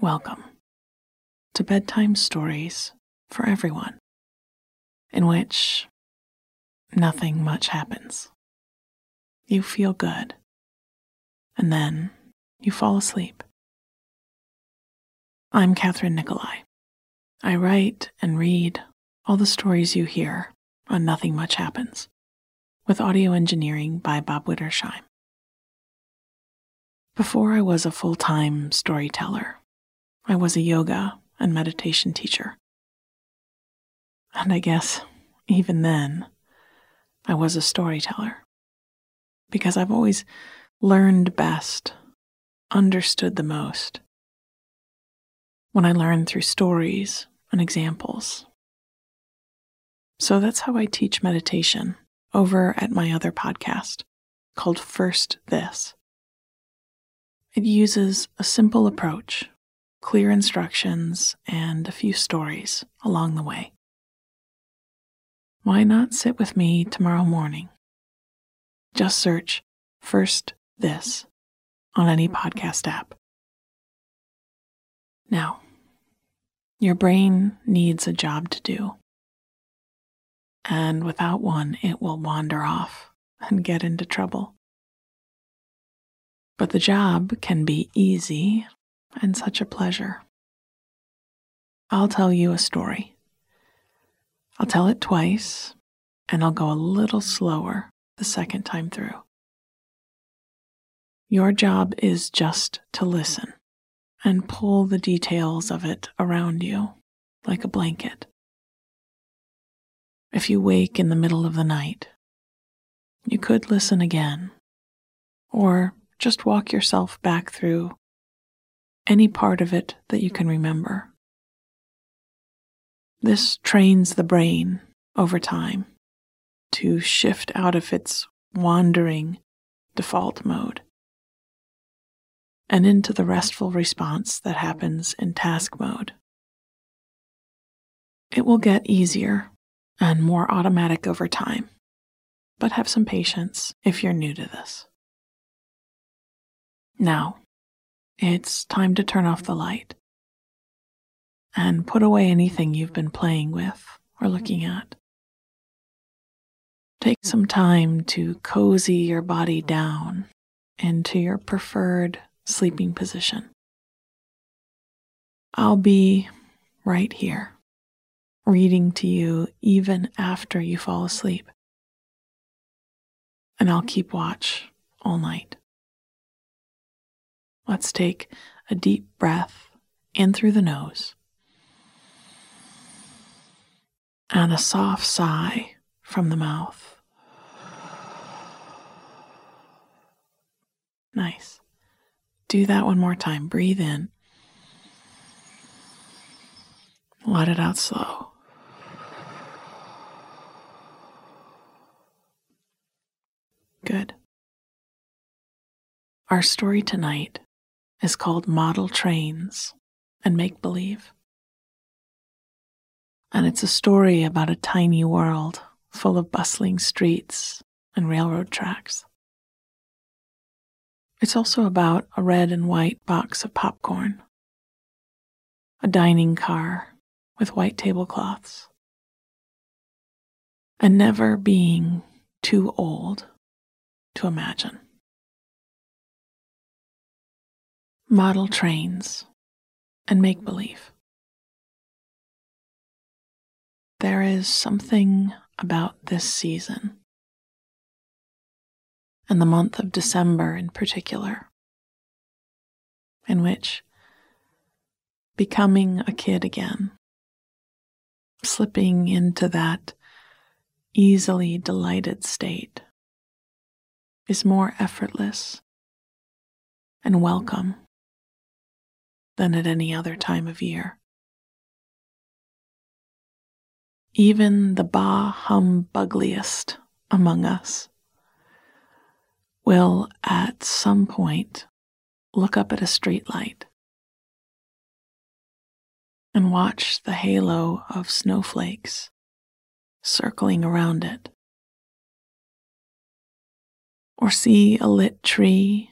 Welcome to bedtime stories for everyone, in which nothing much happens. You feel good, and then you fall asleep. I'm Kathryn Nicolai. I write and read all the stories you hear on Nothing Much Happens, with audio engineering by Bob Wittersheim. Before I was a full time storyteller, I was a yoga and meditation teacher. And I guess even then, I was a storyteller. Because I've always learned best, understood the most, when I learn through stories and examples. So that's how I teach meditation over at my other podcast called First This. It uses a simple approach clear instructions, and a few stories along the way. Why not sit with me tomorrow morning? Just search First This on any podcast app. Now, your brain needs a job to do. And without one, it will wander off and get into trouble. But the job can be easy and such a pleasure. I'll tell you a story. I'll tell it twice, and I'll go a little slower the second time through. Your job is just to listen and pull the details of it around you like a blanket. If you wake in the middle of the night, you could listen again, or just walk yourself back through any part of it that you can remember. This trains the brain over time to shift out of its wandering default mode and into the restful response that happens in task mode. It will get easier and more automatic over time, but have some patience if you're new to this. Now, it's time to turn off the light and put away anything you've been playing with or looking mm-hmm. at. Take some time to cozy your body down into your preferred sleeping position. I'll be right here, reading to you even after you fall asleep. And I'll keep watch all night. Let's take a deep breath in through the nose and a soft sigh from the mouth. Nice. Do that one more time. Breathe in. Let it out slow. Good. Our story tonight is called Model Trains and Make Believe. And it's a story about a tiny world full of bustling streets and railroad tracks. It's also about a red and white box of popcorn, a dining car with white tablecloths, and never being too old to imagine. Model trains, and make believe. There is something about this season, and the month of December in particular, in which becoming a kid again, slipping into that easily delighted state, is more effortless and welcome than at any other time of year. Even the bah humbugliest among us will at some point look up at a streetlight and watch the halo of snowflakes circling around it, or see a lit tree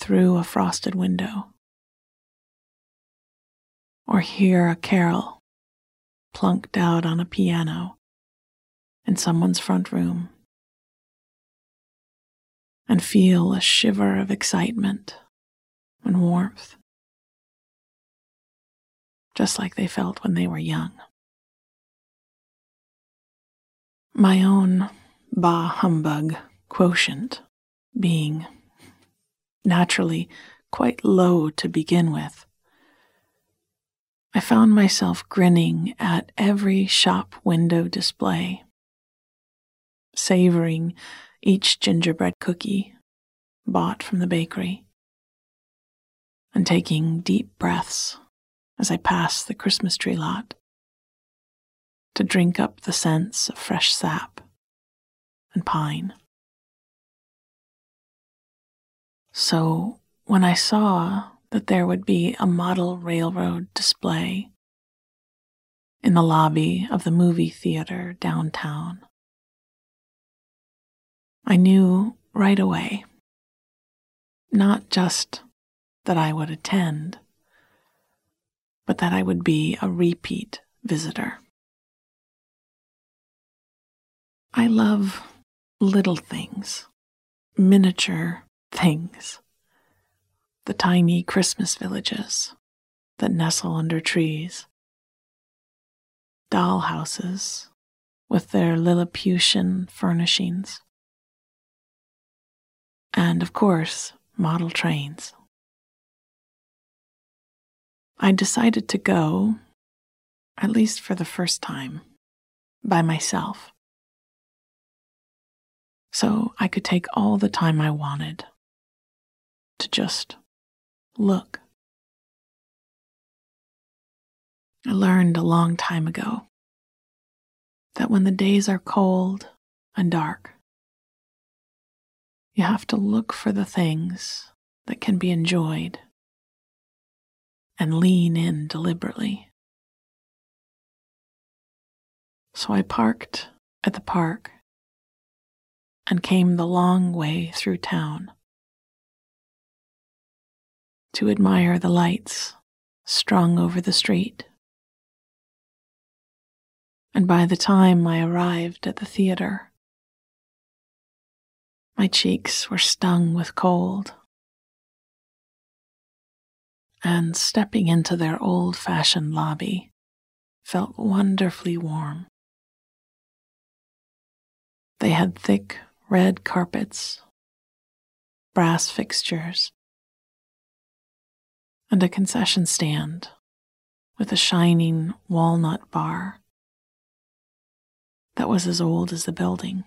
through a frosted window or hear a carol plunked out on a piano in someone's front room and feel a shiver of excitement and warmth, just like they felt when they were young. My own bah humbug quotient being naturally quite low to begin with. I found myself grinning at every shop window display, savoring each gingerbread cookie bought from the bakery, and taking deep breaths as I passed the Christmas tree lot to drink up the scents of fresh sap and pine. So when I saw that there would be a model railroad display in the lobby of the movie theater downtown, I knew right away not just that I would attend, but that I would be a repeat visitor. I love little things, miniature things, the tiny Christmas villages that nestle under trees, doll houses with their Lilliputian furnishings, and of course, model trains. I decided to go, at least for the first time, by myself. So I could take all the time I wanted to just look. I learned a long time ago that when the days are cold and dark, you have to look for the things that can be enjoyed and lean in deliberately. So I parked at the park and came the long way through town to admire the lights strung over the street. And by the time I arrived at the theater, my cheeks were stung with cold. And stepping into their old fashioned lobby felt wonderfully warm. They had thick red carpets, brass fixtures, and a concession stand with a shining walnut bar that was as old as the building.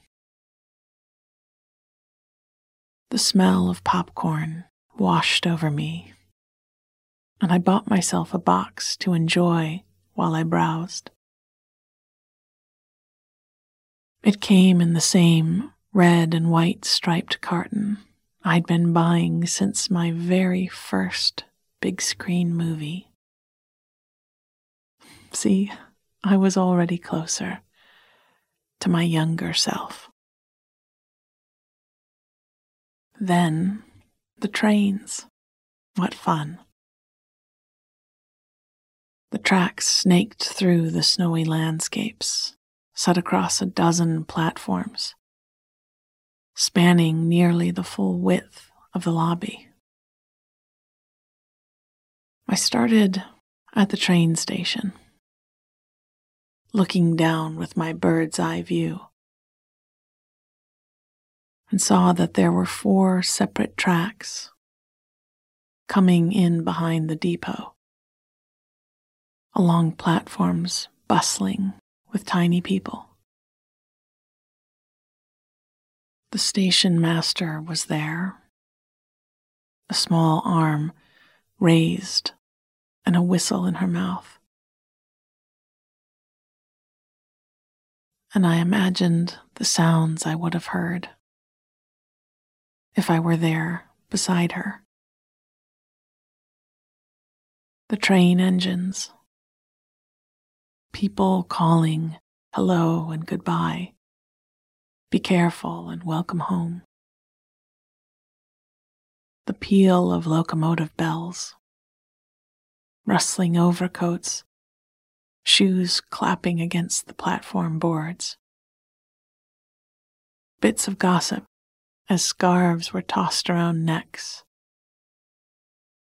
The smell of popcorn washed over me, and I bought myself a box to enjoy while I browsed. It came in the same red and white striped carton I'd been buying since my very first big screen movie. See, I was already closer to my younger self. Then the trains. What fun. The tracks snaked through the snowy landscapes, set across a dozen platforms spanning nearly the full width of the lobby. I started at the train station, looking down with my bird's eye view, and saw that there were four separate tracks coming in behind the depot, along platforms bustling with tiny people. The station master was there, a small arm raised and a whistle in her mouth. And I imagined the sounds I would have heard if I were there beside her. The train engines, people calling hello and goodbye be careful and welcome home. The peal of locomotive bells, rustling overcoats, shoes clapping against the platform boards. Bits of gossip as scarves were tossed around necks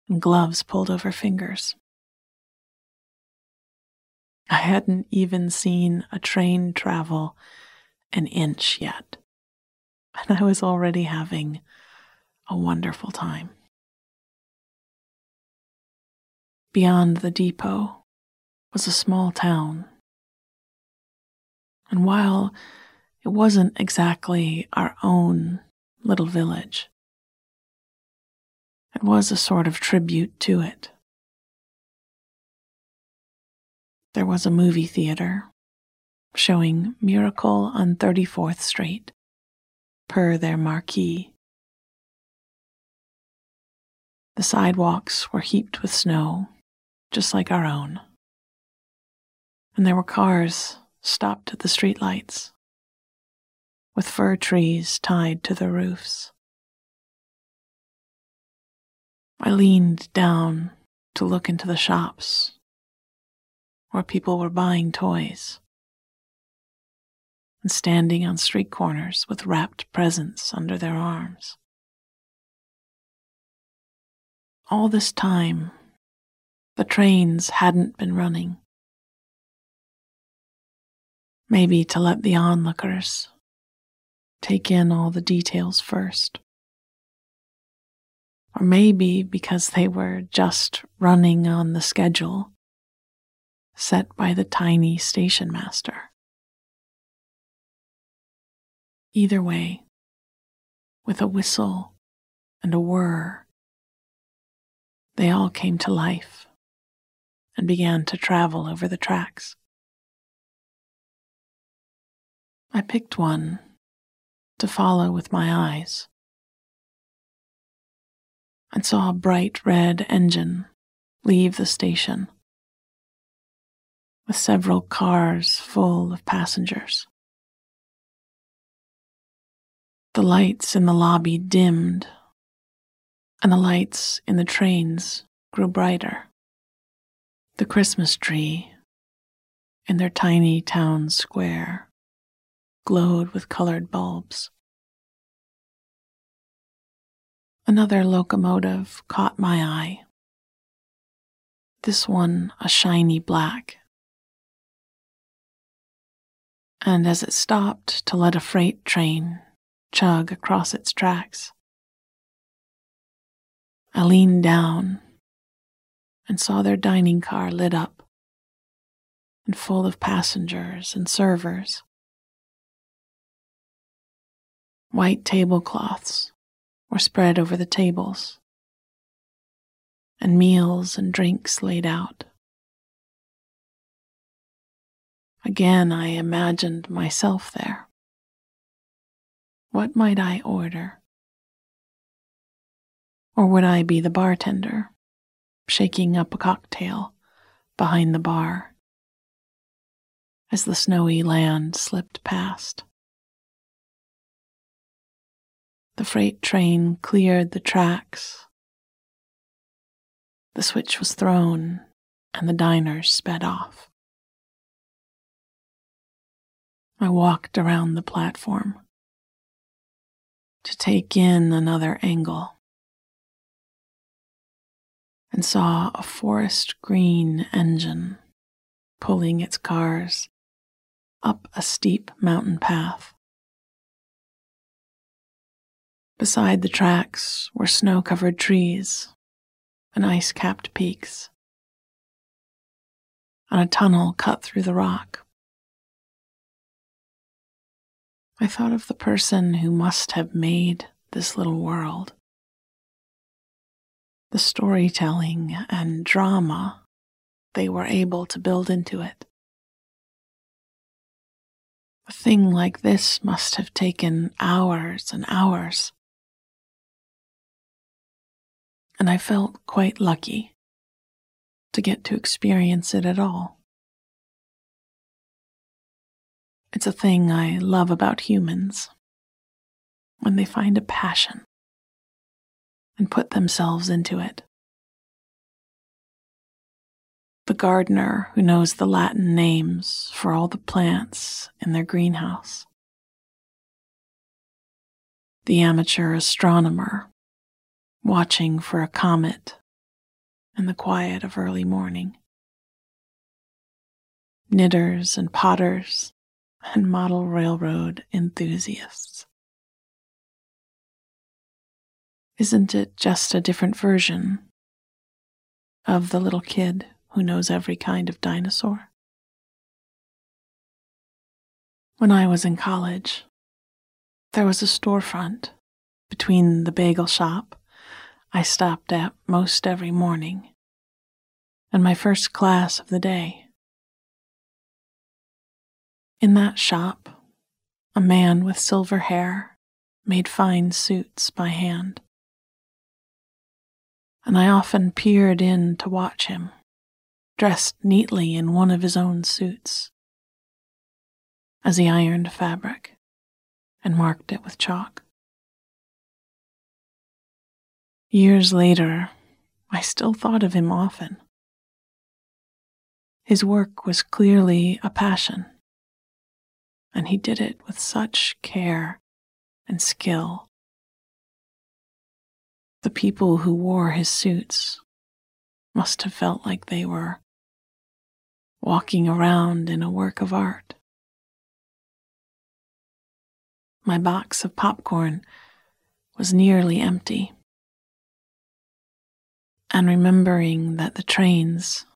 and gloves pulled over fingers. I hadn't even seen a train travel an inch yet, and I was already having a wonderful time. Beyond the depot was a small town. And while it wasn't exactly our own little village, it was a sort of tribute to it. There was a movie theater showing Miracle on 34th Street, per their marquee. The sidewalks were heaped with snow, just like our own. And there were cars stopped at the streetlights, with fir trees tied to their roofs. I leaned down to look into the shops where people were buying toys and standing on street corners with wrapped presents under their arms. All this time, the trains hadn't been running. Maybe to let the onlookers take in all the details first. Or maybe because they were just running on the schedule set by the tiny station master. Either way, with a whistle and a whir, they all came to life and began to travel over the tracks. I picked one to follow with my eyes and saw a bright red engine leave the station with several cars full of passengers. The lights in the lobby dimmed, and the lights in the trains grew brighter. The Christmas tree in their tiny town square glowed with colored bulbs. Another locomotive caught my eye. This one a shiny black and as it stopped to let a freight train chug across its tracks, I leaned down and saw their dining car lit up and full of passengers and servers. White tablecloths were spread over the tables, and meals and drinks laid out. Again, I imagined myself there. What might I order? Or would I be the bartender, shaking up a cocktail behind the bar as the snowy land slipped past? The freight train cleared the tracks. The switch was thrown, and the diners sped off. I walked around the platform to take in another angle and saw a forest green engine pulling its cars up a steep mountain path. Beside the tracks were snow covered trees and ice capped peaks, and a tunnel cut through the rock. I thought of the person who must have made this little world. The storytelling and drama they were able to build into it. A thing like this must have taken hours and hours. And I felt quite lucky to get to experience it at all. It's a thing I love about humans when they find a passion and put themselves into it. the gardener who knows the Latin names for all the plants in their greenhouse, the amateur astronomer watching for a comet in the quiet of early morning, knitters and potters and model railroad enthusiasts. Isn't it just a different version of the little kid who knows every kind of dinosaur? When I was in college, there was a storefront between the bagel shop I stopped at most every morning and my first class of the day. In that shop, a man with silver hair made fine suits by hand and I often peered in to watch him, dressed neatly in one of his own suits, as he ironed fabric and marked it with chalk. Years later, I still thought of him often. His work was clearly a passion, and he did it with such care and skill the people who wore his suits must have felt like they were walking around in a work of art. My box of popcorn was nearly empty. And remembering that the trains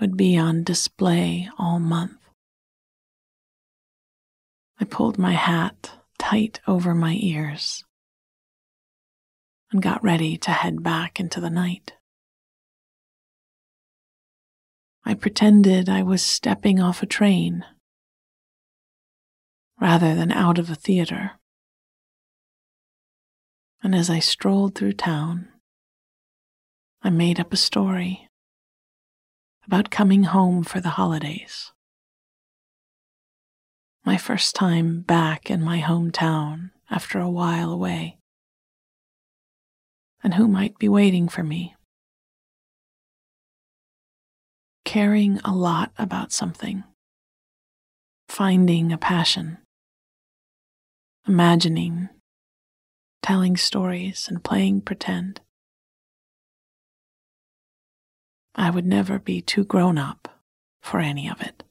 would be on display all month, I pulled my hat tight over my ears and got ready to head back into the night. I pretended I was stepping off a train rather than out of a theater. And as I strolled through town, I made up a story about coming home for the holidays. My first time back in my hometown after a while away and who might be waiting for me. Caring a lot about something, finding a passion, imagining, telling stories, and playing pretend. I would never be too grown up for any of it.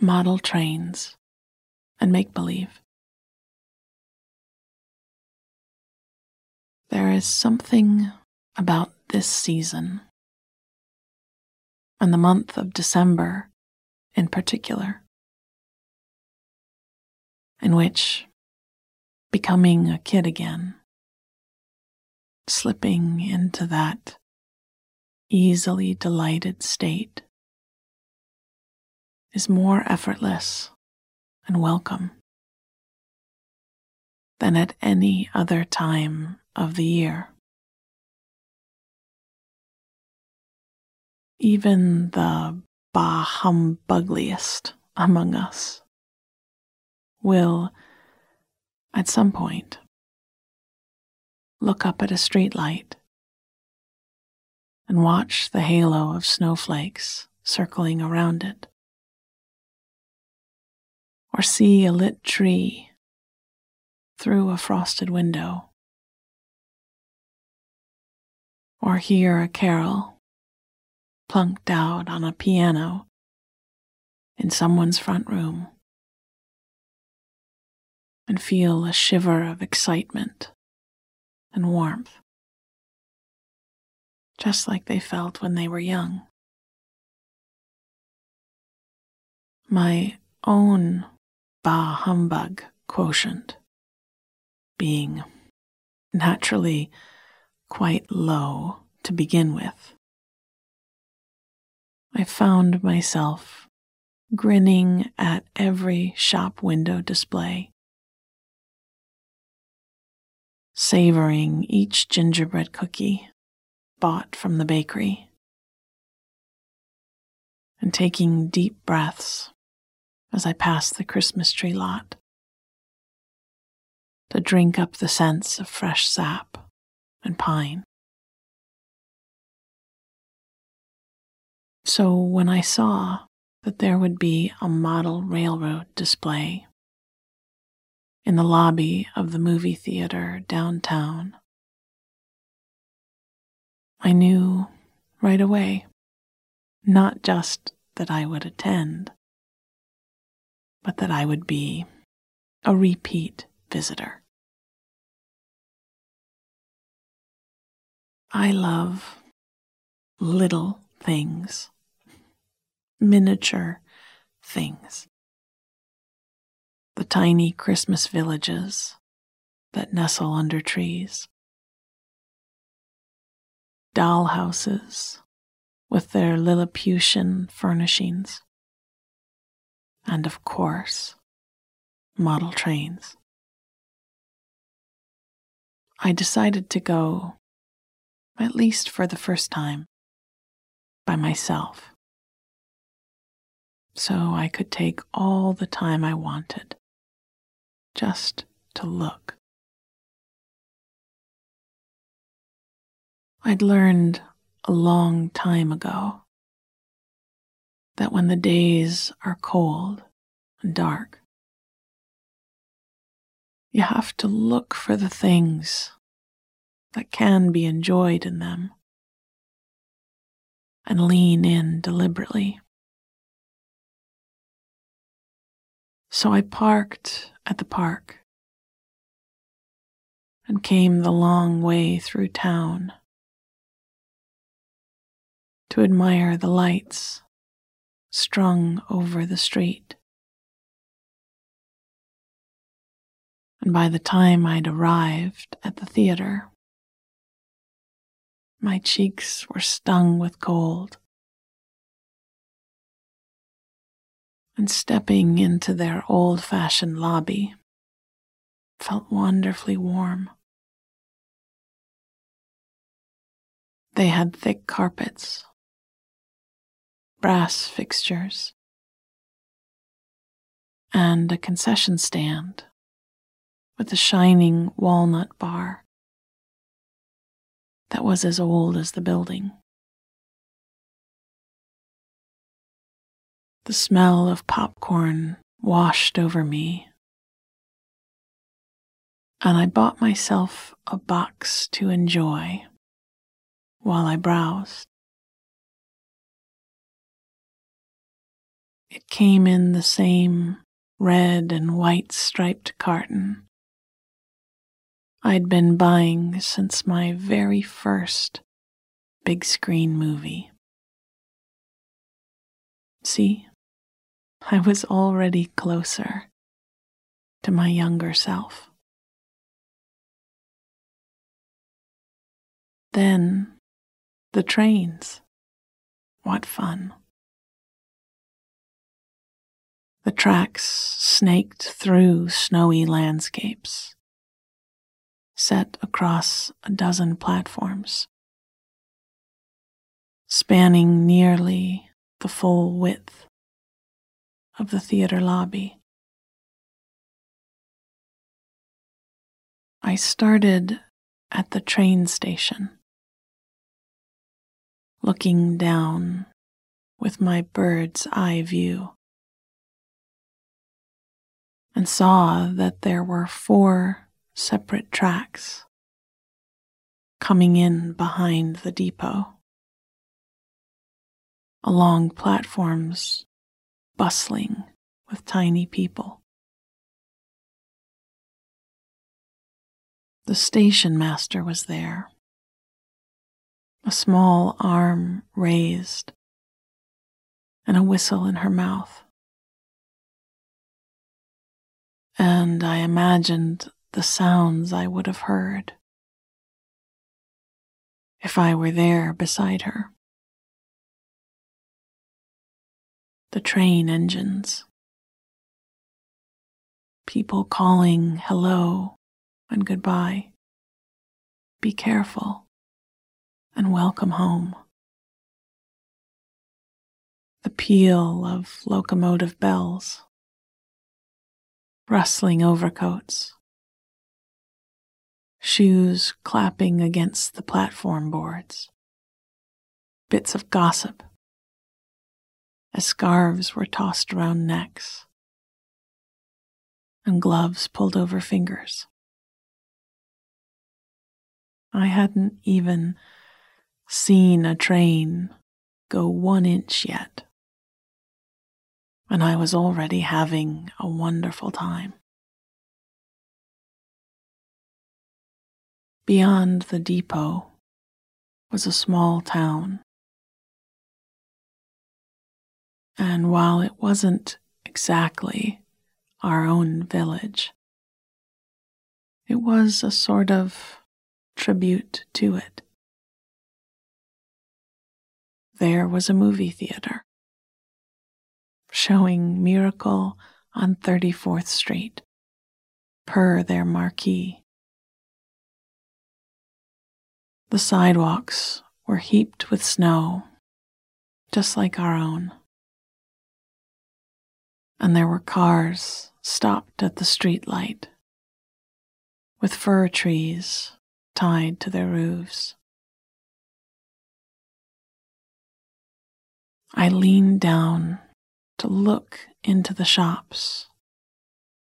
Model trains and make believe. There is something about this season, and the month of December in particular, in which becoming a kid again, slipping into that easily delighted state, is more effortless and welcome than at any other time of the year. Even the bah humbugliest among us will, at some point, look up at a streetlight and watch the halo of snowflakes circling around it, or see a lit tree through a frosted window or hear a carol plunked out on a piano in someone's front room and feel a shiver of excitement and warmth, just like they felt when they were young. My own bah humbug quotient being naturally quite low to begin with. I found myself grinning at every shop window display, savoring each gingerbread cookie bought from the bakery, and taking deep breaths as I passed the Christmas tree lot to drink up the scents of fresh sap and pine. So when I saw that there would be a model railroad display in the lobby of the movie theater downtown, I knew right away not just that I would attend, but that I would be a repeat visitor. I love little things, miniature things. The tiny Christmas villages that nestle under trees, doll houses with their Lilliputian furnishings, and of course, model trains. I decided to go at least for the first time, by myself. So I could take all the time I wanted just to look. I'd learned a long time ago that when the days are cold and dark, you have to look for the things that can be enjoyed in them and lean in deliberately. So I parked at the park and came the long way through town to admire the lights strung over the street. And by the time I'd arrived at the theater, my cheeks were stung with cold. And stepping into their old fashioned lobby felt wonderfully warm. They had thick carpets, brass fixtures, and a concession stand with a shining walnut bar that was as old as the building. The smell of popcorn washed over me, and I bought myself a box to enjoy while I browsed. It came in the same red and white striped carton I'd been buying since my very first big screen movie. See, I was already closer to my younger self. Then the trains. What fun. The tracks snaked through snowy landscapes set across a dozen platforms, spanning nearly the full width of the theater lobby. I started at the train station, looking down with my bird's eye view, and saw that there were four separate tracks coming in behind the depot, along platforms bustling with tiny people. The station master was there, a small arm raised and a whistle in her mouth. And I imagined the sounds I would have heard if I were there beside her. The train engines, people calling hello and goodbye, be careful and welcome home. The peal of locomotive bells, rustling overcoats shoes clapping against the platform boards, bits of gossip as scarves were tossed around necks and gloves pulled over fingers. I hadn't even seen a train go one inch yet, and I was already having a wonderful time. Beyond the depot was a small town. And while it wasn't exactly our own village, it was a sort of tribute to it. There was a movie theater showing Miracle on 34th Street per their marquee. The sidewalks were heaped with snow, just like our own. And there were cars stopped at the street light, with fir trees tied to their roofs. I leaned down to look into the shops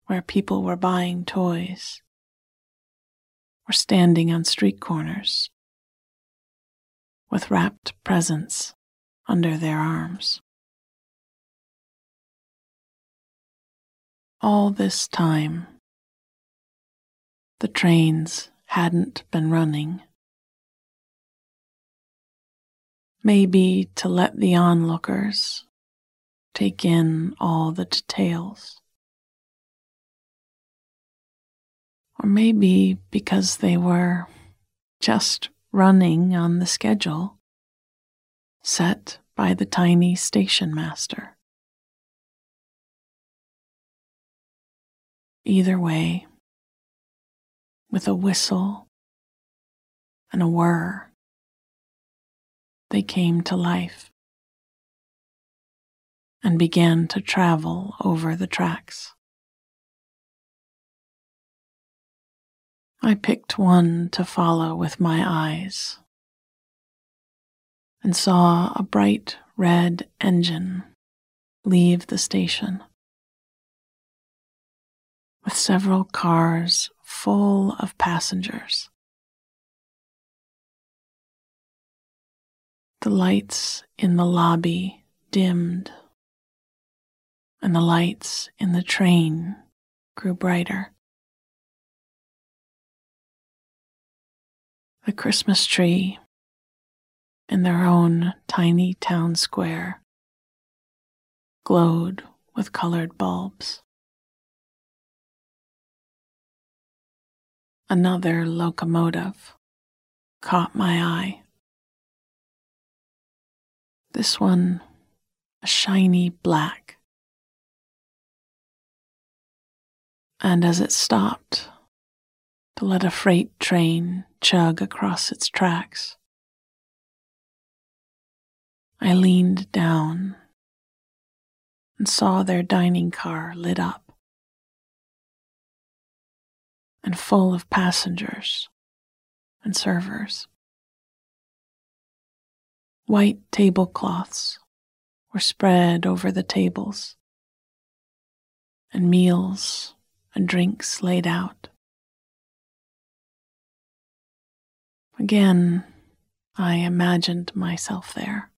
where people were buying toys or standing on street corners with wrapped presents under their arms. All this time, the trains hadn't been running. Maybe to let the onlookers take in all the details. Or maybe because they were just running on the schedule set by the tiny station master. Either way, with a whistle and a whir, they came to life and began to travel over the tracks. I picked one to follow with my eyes and saw a bright red engine leave the station with several cars full of passengers. The lights in the lobby dimmed, and the lights in the train grew brighter. The Christmas tree in their own tiny town square glowed with colored bulbs. Another locomotive caught my eye. This one, a shiny black. And as it stopped to let a freight train chug across its tracks. I leaned down and saw their dining car lit up and full of passengers and servers. White tablecloths were spread over the tables, and meals and drinks laid out. Again, I imagined myself there.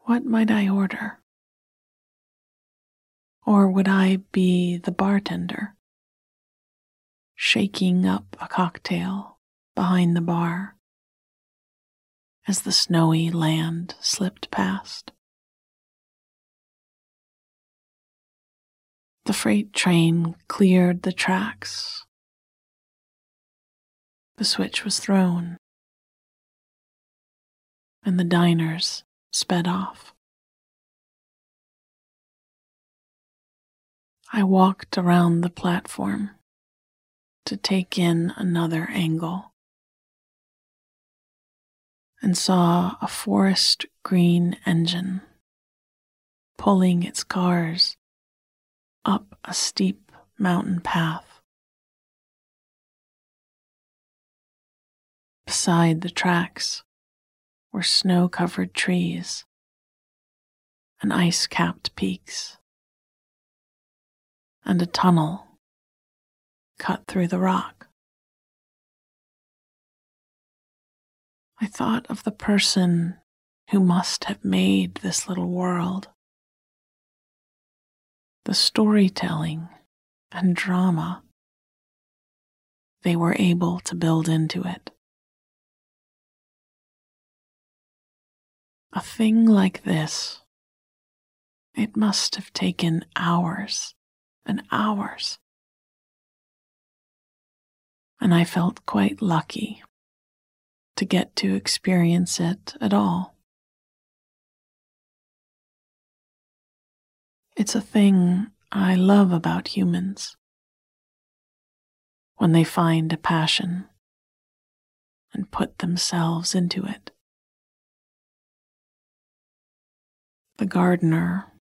What might I order? Or would I be the bartender, shaking up a cocktail behind the bar as the snowy land slipped past? The freight train cleared the tracks the switch was thrown, and the diners sped off. I walked around the platform to take in another angle and saw a forest green engine pulling its cars up a steep mountain path. Beside the tracks were snow covered trees and ice capped peaks, and a tunnel cut through the rock. I thought of the person who must have made this little world, the storytelling and drama they were able to build into it. A thing like this, it must have taken hours and hours. And I felt quite lucky to get to experience it at all. It's a thing I love about humans when they find a passion and put themselves into it. The gardener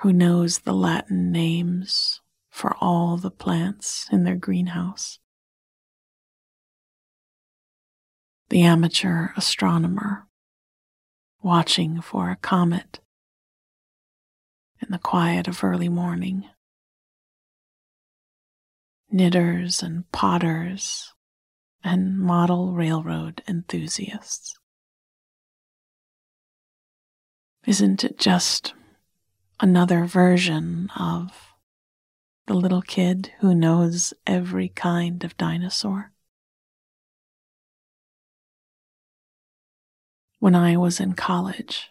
who knows the Latin names for all the plants in their greenhouse. The amateur astronomer watching for a comet in the quiet of early morning knitters and potters, and model railroad enthusiasts. Isn't it just another version of the little kid who knows every kind of dinosaur? When I was in college,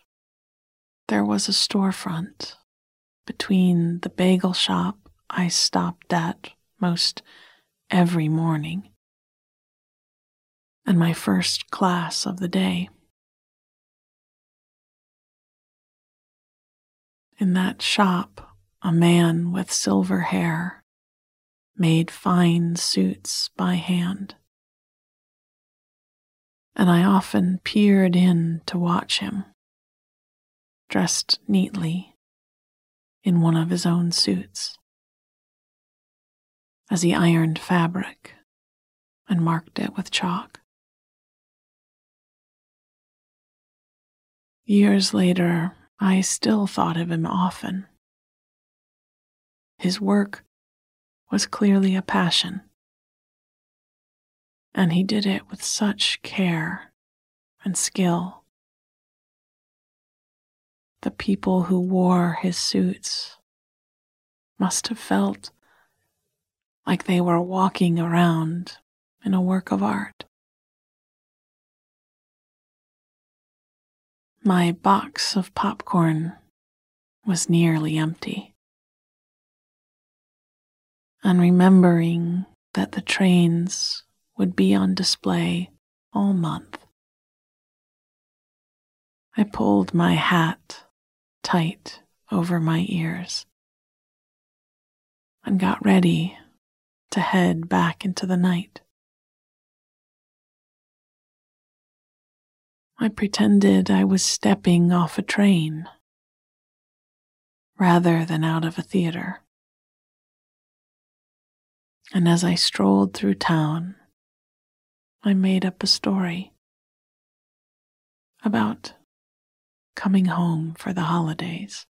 there was a storefront between the bagel shop I stopped at most every morning, and my first class of the day. In that shop, a man with silver hair made fine suits by hand, and I often peered in to watch him, dressed neatly in one of his own suits as he ironed fabric and marked it with chalk. Years later, I still thought of him often. His work was clearly a passion, and he did it with such care and skill. The people who wore his suits must have felt like they were walking around in a work of art. My box of popcorn was nearly empty. And remembering that the trains would be on display all month, I pulled my hat tight over my ears and got ready to head back into the night. I pretended I was stepping off a train rather than out of a theater. And as I strolled through town, I made up a story about coming home for the holidays.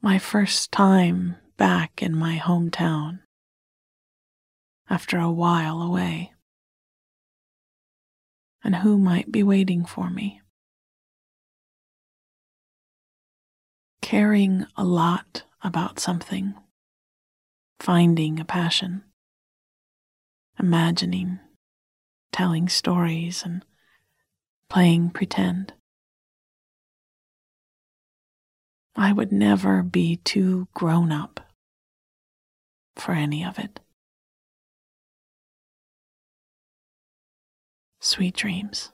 My first time back in my hometown after a while away. And who might be waiting for me? Caring a lot about something, finding a passion, imagining, telling stories, and playing pretend. I would never be too grown up for any of it. Sweet dreams.